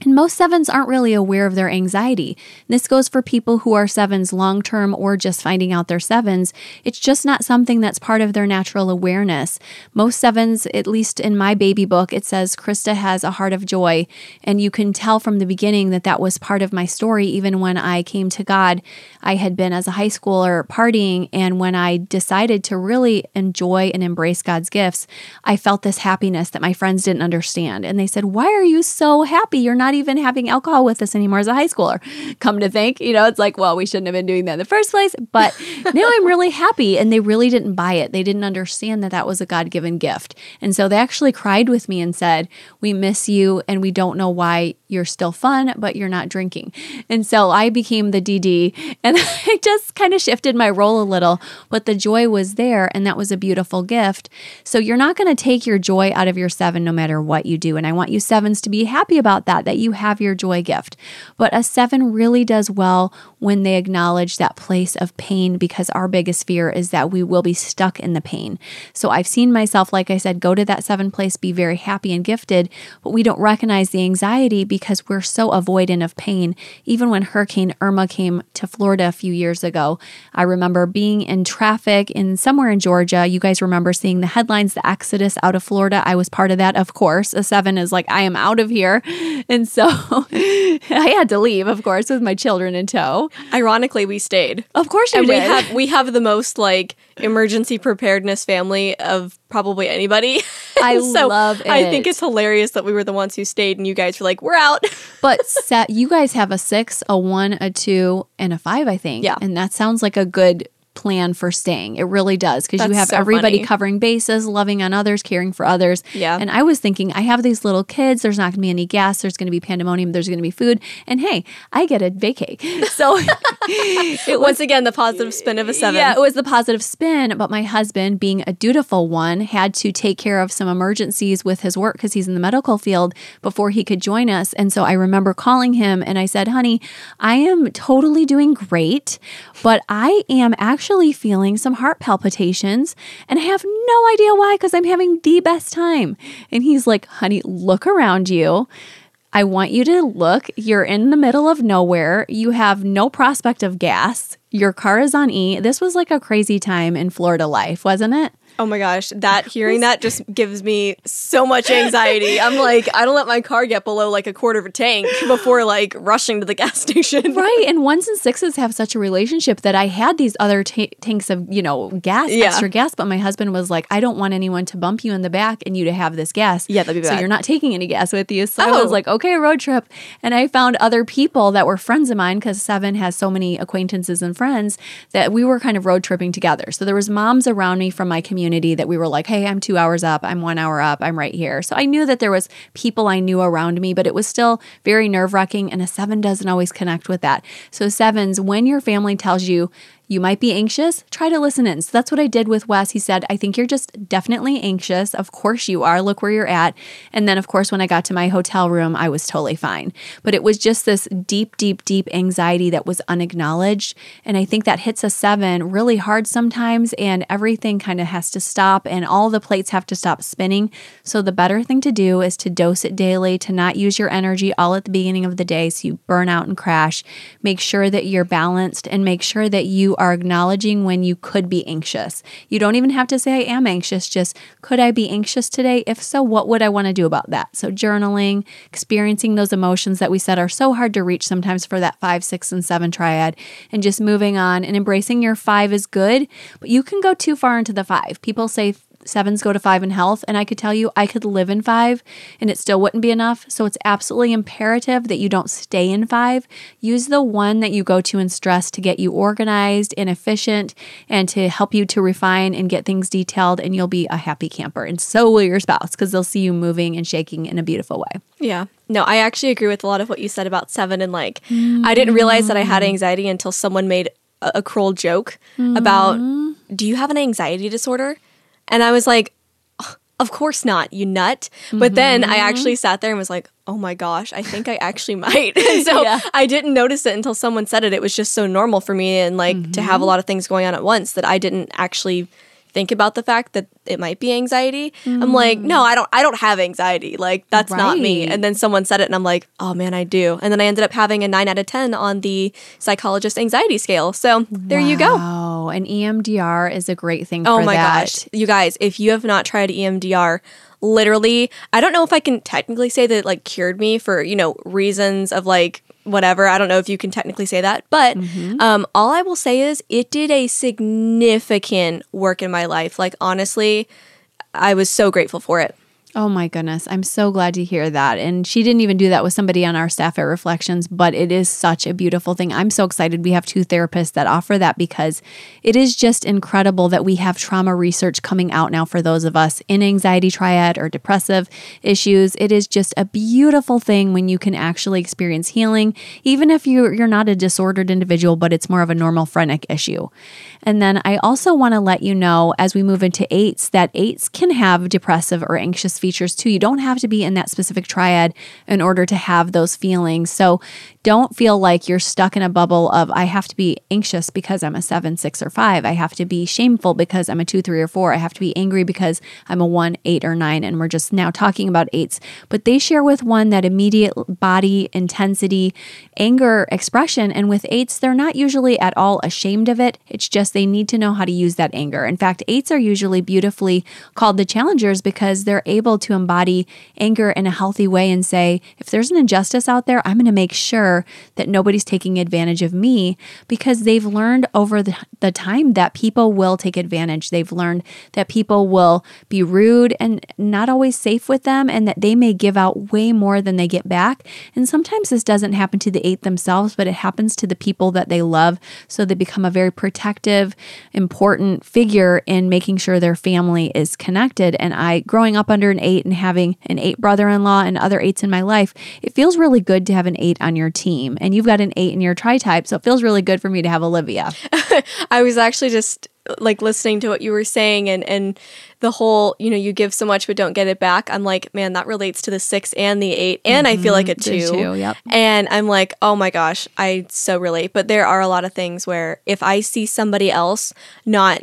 And most sevens aren't really aware of their anxiety. This goes for people who are sevens long term or just finding out they're sevens. It's just not something that's part of their natural awareness. Most sevens, at least in my baby book, it says Krista has a heart of joy. And you can tell from the beginning that that was part of my story. Even when I came to God, I had been as a high schooler partying. And when I decided to really enjoy and embrace God's gifts, I felt this happiness that my friends didn't understand. And they said, Why are you so happy? You're not even having alcohol with us anymore as a high schooler. Come to think, you know, it's like, well, we shouldn't have been doing that in the first place. But now I'm really happy. And they really didn't buy it. They didn't understand that that was a God given gift. And so they actually cried with me and said, We miss you and we don't know why you're still fun, but you're not drinking. And so I became the DD and I just kind of shifted my role a little, but the joy was there and that was a beautiful gift. So you're not going to take your joy out of your seven no matter what you do. And I want you sevens to be happy about that, that you have your joy gift. But a seven really does well when they acknowledge that place of pain because our biggest fear is that we will be stuck in the pain. So I've seen myself, like I said, go to that seven place, be very happy and gifted, but we don't recognize the anxiety because we're so avoidant of pain. Even when Hurricane Irma came to Florida a few years ago, I remember being in traffic in somewhere in Georgia. You guys remember seeing the headlines, the exodus out of Florida. I was part of that, of course. A seven is like, I am out of here. And so I had to leave, of course, with my children in tow. Ironically, we stayed. Of course you and did. we have we have the most like emergency preparedness family of probably anybody. I so love it. I think it's hilarious that we were the ones who stayed and you guys were like, we're out. but set, you guys have a six, a one, a two, and a five, I think. Yeah. And that sounds like a good plan for staying. It really does because you have so everybody funny. covering bases, loving on others, caring for others. Yeah. And I was thinking, I have these little kids. There's not going to be any gas. There's going to be pandemonium. There's going to be food. And hey, I get a vacay. So it was Once again, the positive spin of a seven. yeah, it was the positive spin. But my husband, being a dutiful one, had to take care of some emergencies with his work because he's in the medical field before he could join us. And so I remember calling him and I said, honey, I am totally doing great, but I am actually feeling some heart palpitations and I have no idea why because I'm having the best time. And he's like, honey, look around you. I want you to look. You're in the middle of nowhere. You have no prospect of gas. Your car is on E. This was like a crazy time in Florida life, wasn't it? Oh my gosh, that hearing that just gives me so much anxiety. I'm like, I don't let my car get below like a quarter of a tank before like rushing to the gas station. Right. And ones and sixes have such a relationship that I had these other ta tanks of, you know, gas, Yeah. extra gas, but my husband was like, I don't want anyone to bump you in the back and you to have this gas. Yeah, that'd be So you're not taking any gas with you. So I Oh. was like, okay, road trip. And I found other people that were friends of mine because Seven has so many acquaintances and friends that we were kind of road tripping together. So there was moms around me from my community that we were like, hey, I'm two hours up. I'm one hour up. I'm right here. So I knew that there was people I knew around me, but it was still very nerve wracking. And a seven doesn't always connect with that. So sevens, when your family tells you you might be anxious, try to listen in. So that's what I did with Wes. He said, I think you're just definitely anxious. Of course you are. Look where you're at. And then, of course, when I got to my hotel room, I was totally fine. But it was just this deep, deep, deep anxiety that was unacknowledged. And I think that hits a seven really hard sometimes. And everything kind of has to stop and all the plates have to stop spinning. So the better thing to do is to dose it daily, to not use your energy all at the beginning of the day so you burn out and crash. Make sure that you're balanced and make sure that you are acknowledging when you could be anxious. You don't even have to say, I am anxious, just could I be anxious today? If so, what would I want to do about that? So, journaling, experiencing those emotions that we said are so hard to reach sometimes for that five, six, and seven triad, and just moving on and embracing your five is good, but you can go too far into the five. People say sevens go to five in health. And I could tell you I could live in five and it still wouldn't be enough. So it's absolutely imperative that you don't stay in five. Use the one that you go to in stress to get you organized and efficient and to help you to refine and get things detailed. And you'll be a happy camper. And so will your spouse because they'll see you moving and shaking in a beautiful way. Yeah. No, I actually agree with a lot of what you said about seven. And like, mm. I didn't realize that I had anxiety until someone made a, a cruel joke mm. about, do you have an anxiety disorder? And I was like, of course not, you nut. Mm-hmm. But then I actually sat there and was like, oh my gosh, I think I actually might. and so yeah. I didn't notice it until someone said it. It was just so normal for me and like mm-hmm. to have a mm-hmm. lot of things going on at once that I didn't actually think about the fact that it might be anxiety. Mm. I'm like, no, I don't I don't have anxiety. Like that's right. not me. And then someone said it and I'm like, oh man, I do. And then I ended up having a 9 out of 10 on the psychologist anxiety scale. So, there wow. you go. Oh, and EMDR is a great thing oh my that. gosh. You guys, if you have not tried EMDR, literally, I don't know if I can technically say that it like cured me for, you know, reasons of like whatever. I don't know if you can technically say that, but mm-hmm. um, all I will say is it did a significant work in my life. Like, honestly, I was so grateful for it. Oh my goodness. I'm so glad to hear that. And she didn't even do that with somebody on our staff at Reflections, but it is such a beautiful thing. I'm so excited we have two therapists that offer that because it is just incredible that we have trauma research coming out now for those of us in anxiety triad or depressive issues. It is just a beautiful thing when you can actually experience healing, even if you, you're not a disordered individual, but it's more of a normal phrenic issue. And then I also want to let you know as we move into eights that eights can have depressive or anxious features too. You don't have to be in that specific triad in order to have those feelings. So don't feel like you're stuck in a bubble of I have to be anxious because I'm a seven, six, or five. I have to be shameful because I'm a two, three, or four. I have to be angry because I'm a one, eight, or nine. And we're just now talking about eights. But they share with one that immediate body intensity, anger expression. And with eights, they're not usually at all ashamed of it. It's just they need to know how to use that anger. In fact, eights are usually beautifully called the challengers because they're able to embody anger in a healthy way and say, if there's an injustice out there, I'm going to make sure that nobody's taking advantage of me because they've learned over the, the time that people will take advantage. They've learned that people will be rude and not always safe with them and that they may give out way more than they get back. And sometimes this doesn't happen to the eight themselves, but it happens to the people that they love. So they become a very protective, important figure in making sure their family is connected. And I, growing up under an eight and having an eight brother in law and other eights in my life, it feels really good to have an eight on your team. And you've got an eight in your tri type. So it feels really good for me to have Olivia. I was actually just like listening to what you were saying and and the whole you know you give so much but don't get it back i'm like man that relates to the six and the eight and mm-hmm. i feel like a two, two yep. and i'm like oh my gosh i so relate but there are a lot of things where if i see somebody else not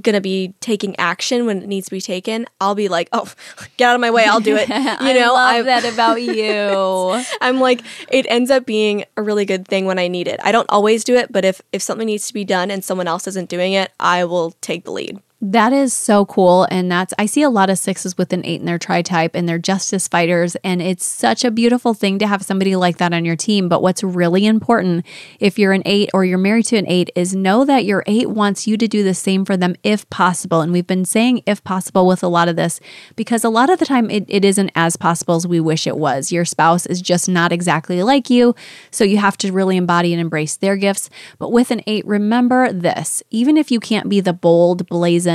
gonna be taking action when it needs to be taken, I'll be like, "Oh, get out of my way! I'll do it." You know, I love that about you. I'm like, it ends up being a really good thing when I need it. I don't always do it, but if if something needs to be done and someone else isn't doing it, I will take the lead. That is so cool. And that's, I see a lot of sixes with an eight in their tri type and they're justice fighters. And it's such a beautiful thing to have somebody like that on your team. But what's really important if you're an eight or you're married to an eight is know that your eight wants you to do the same for them if possible. And we've been saying if possible with a lot of this because a lot of the time it, it isn't as possible as we wish it was. Your spouse is just not exactly like you. So you have to really embody and embrace their gifts. But with an eight, remember this even if you can't be the bold, blazing,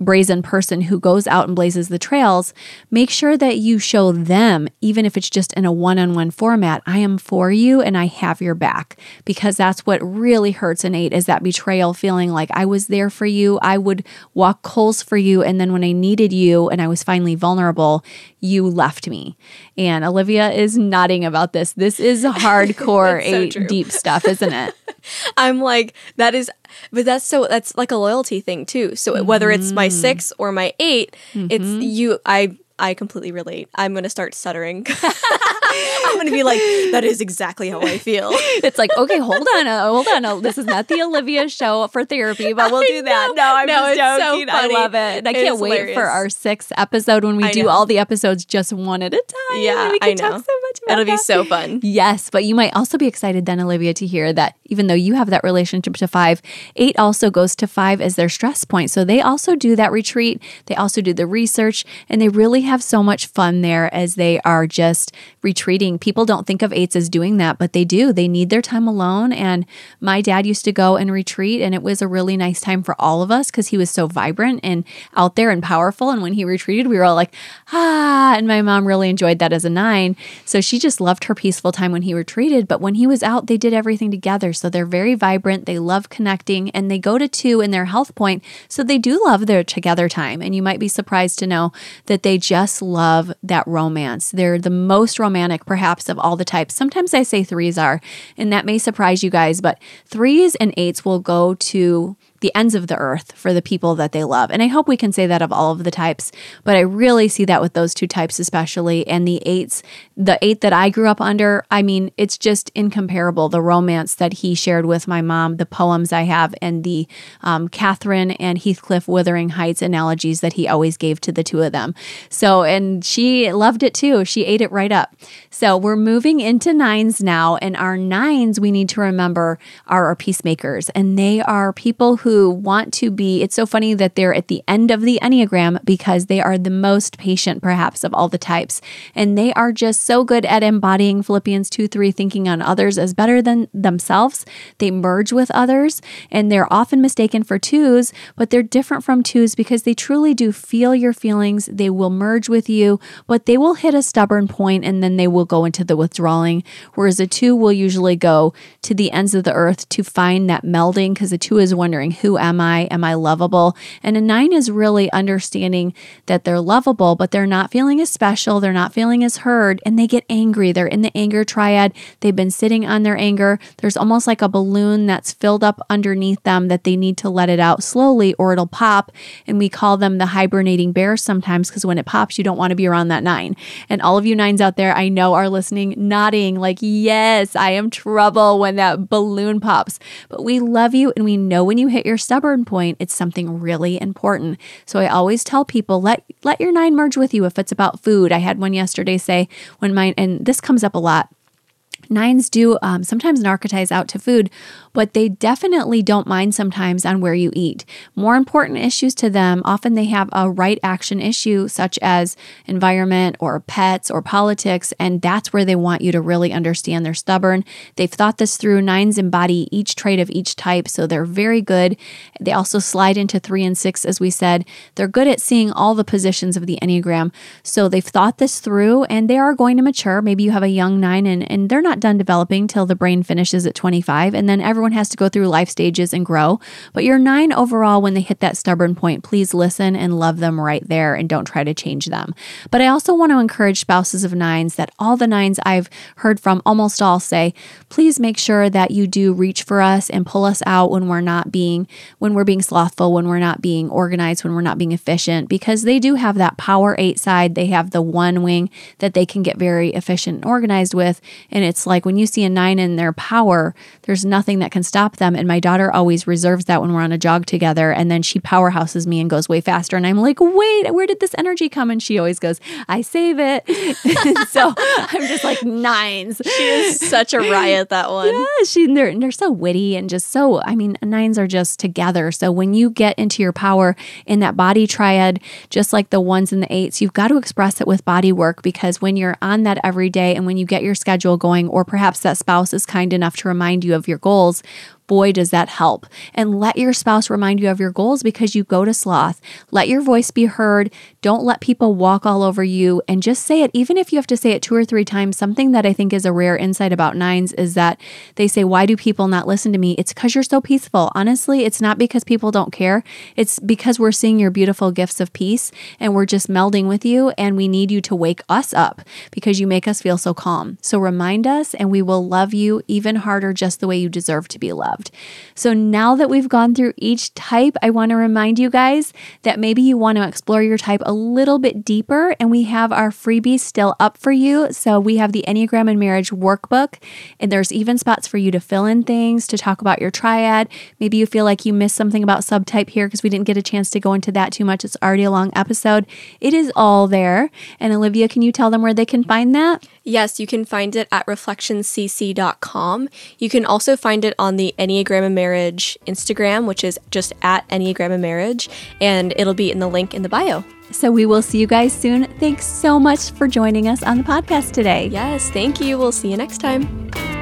brazen person who goes out and blazes the trails, make sure that you show them, even if it's just in a one on one format, I am for you and I have your back. Because that's what really hurts an eight is that betrayal feeling like I was there for you. I would walk coals for you. And then when I needed you and I was finally vulnerable, you left me. And Olivia is nodding about this. This is hardcore so eight deep stuff, isn't it? I'm like, that is, but that's so, that's like a loyalty thing too. So mm-hmm. whether it's my six or my 8 mm-hmm. it's you, I, I completely relate. I'm going to start stuttering. I'm going to be like, that is exactly how I feel. it's like, okay, hold on, uh, hold on. Uh, this is not the Olivia show for therapy, but we'll do that. No, I'm no, just joking. So I love it. And I can't wait hilarious. for our sixth episode when we I do know. all the episodes just one at a time. Yeah, we can I know. Talk so much about It'll that. be so fun. Yes, but you might also be excited then, Olivia, to hear that even though you have that relationship to five, eight also goes to five as their stress point. So they also do that retreat. They also do the research, and they really have so much fun there as they are just retreating. People don't think of eights as doing that, but they do. They need their time alone. And my dad used to go and retreat, and it was a really nice time for all of us because he was so vibrant and out there and powerful. And when he retreated, we were all like, ah. And my mom really enjoyed that as a nine. So she just loved her peaceful time when he retreated. But when he was out, they did everything together. So they're very vibrant. They love connecting and they go to two in their health point. So they do love their together time. And you might be surprised to know that they just love that romance. They're the most romantic, perhaps, of all the types. Sometimes I say threes are, and that may surprise you guys, but threes and eights will go to the ends of the earth for the people that they love. And I hope we can say that of all of the types, but I really see that with those two types especially. And the eights, the eight that I grew up under, I mean, it's just incomparable. The romance that he shared with my mom, the poems I have, and the um, Catherine and Heathcliff Wuthering Heights analogies that he always gave to the two of them. So, and she loved it too. She ate it right up. So we're moving into nines now, and our nines, we need to remember, are our peacemakers, and they are people who who want to be, it's so funny that they're at the end of the Enneagram because they are the most patient, perhaps, of all the types. And they are just so good at embodying Philippians 2 3, thinking on others as better than themselves. They merge with others and they're often mistaken for twos, but they're different from twos because they truly do feel your feelings. They will merge with you, but they will hit a stubborn point and then they will go into the withdrawing. Whereas a two will usually go to the ends of the earth to find that melding because a two is wondering, who am I? Am I lovable? And a nine is really understanding that they're lovable, but they're not feeling as special. They're not feeling as heard, and they get angry. They're in the anger triad. They've been sitting on their anger. There's almost like a balloon that's filled up underneath them that they need to let it out slowly or it'll pop. And we call them the hibernating bears sometimes because when it pops, you don't want to be around that nine. And all of you nines out there, I know are listening, nodding like, yes, I am trouble when that balloon pops. But we love you and we know when you hit your stubborn point, it's something really important. So I always tell people let let your nine merge with you if it's about food. I had one yesterday say when mine and this comes up a lot. Nines do um, sometimes narcotize out to food, but they definitely don't mind sometimes on where you eat. More important issues to them, often they have a right action issue, such as environment or pets or politics, and that's where they want you to really understand they're stubborn. They've thought this through. Nines embody each trait of each type, so they're very good. They also slide into three and six, as we said. They're good at seeing all the positions of the Enneagram, so they've thought this through and they are going to mature. Maybe you have a young nine and, and they're not done developing till the brain finishes at 25, and then everyone everyone has to go through life stages and grow. But you're nine overall, when they hit that stubborn point, please listen and love them right there and don't try to change them. But I also want to encourage spouses of nines that all the nines I've heard from almost all say, please make sure that you do reach for us and pull us out when we're not being, when we're being slothful, when we're not being organized, when we're not being efficient, because they do have that power eight side. They have the one wing that they can get very efficient and organized with. And it's like when you see a nine in their power, there's nothing that can stop them. And my daughter always reserves that when we're on a jog together. And then she powerhouses me and goes way faster. And I'm like, wait, where did this energy come? And she always goes, I save it. so I'm just like nines. She is such a riot, that one. Yeah, she, they're, they're so witty and just so, I mean, nines are just together. So when you get into your power in that body triad, just like the ones and the eights, you've got to express it with body work because when you're on that every day and when you get your schedule going, or perhaps that spouse is kind enough to remind you of your goals, boy, does that help. And let your spouse remind you of your goals because you go to sloth. Let your voice be heard. Don't let people walk all over you and just say it. Even if you have to say it two or three times, something that I think is a rare insight about nines is that they say, Why do people not listen to me? It's because you're so peaceful. Honestly, it's not because people don't care. It's because we're seeing your beautiful gifts of peace and we're just melding with you. And we need you to wake us up because you make us feel so calm. So remind us, and we will love you even harder just the way you deserve to be loved. So now that we've gone through each type, I want to remind you guys that maybe you want to explore your type a little bit deeper, and we have our freebies still up for you. So we have the Enneagram and Marriage workbook, and there's even spots for you to fill in things, to talk about your triad. Maybe you feel like you missed something about subtype here because we didn't get a chance to go into that too much. It's already a long episode. It is all there. And Olivia, can you tell them where they can find that? Yes, you can find it at reflectioncc.com. You can also find it on the Enneagram and Marriage Instagram, which is just at Enneagram and Marriage, and it'll be in the link in the bio. So we will see you guys soon. Thanks so much for joining us on the podcast today. Yes, thank you. We'll see you next time.